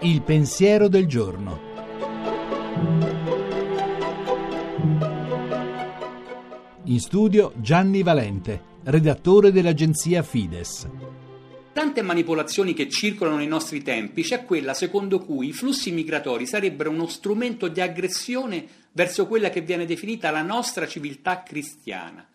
Il pensiero del giorno. In studio Gianni Valente, redattore dell'agenzia Fides. Tante manipolazioni che circolano nei nostri tempi, c'è quella secondo cui i flussi migratori sarebbero uno strumento di aggressione verso quella che viene definita la nostra civiltà cristiana.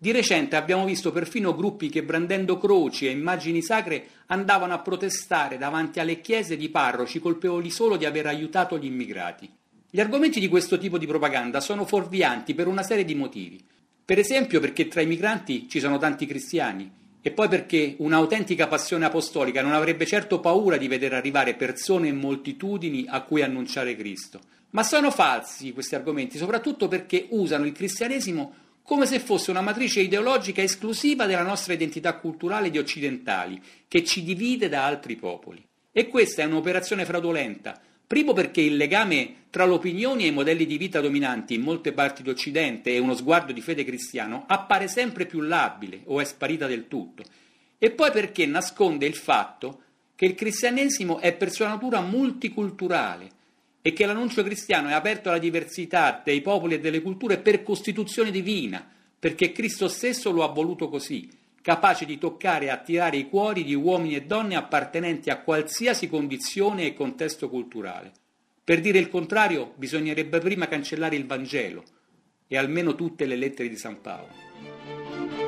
Di recente abbiamo visto perfino gruppi che brandendo croci e immagini sacre andavano a protestare davanti alle chiese di parroci colpevoli solo di aver aiutato gli immigrati. Gli argomenti di questo tipo di propaganda sono fuorvianti per una serie di motivi. Per esempio perché tra i migranti ci sono tanti cristiani e poi perché un'autentica passione apostolica non avrebbe certo paura di vedere arrivare persone in moltitudini a cui annunciare Cristo. Ma sono falsi questi argomenti, soprattutto perché usano il cristianesimo come se fosse una matrice ideologica esclusiva della nostra identità culturale di occidentali, che ci divide da altri popoli. E questa è un'operazione fraudolenta, Primo perché il legame tra le opinioni e i modelli di vita dominanti in molte parti d'Occidente e uno sguardo di fede cristiano appare sempre più labile o è sparita del tutto. E poi perché nasconde il fatto che il cristianesimo è per sua natura multiculturale e che l'annuncio cristiano è aperto alla diversità dei popoli e delle culture per costituzione divina, perché Cristo stesso lo ha voluto così capace di toccare e attirare i cuori di uomini e donne appartenenti a qualsiasi condizione e contesto culturale. Per dire il contrario, bisognerebbe prima cancellare il Vangelo e almeno tutte le lettere di San Paolo.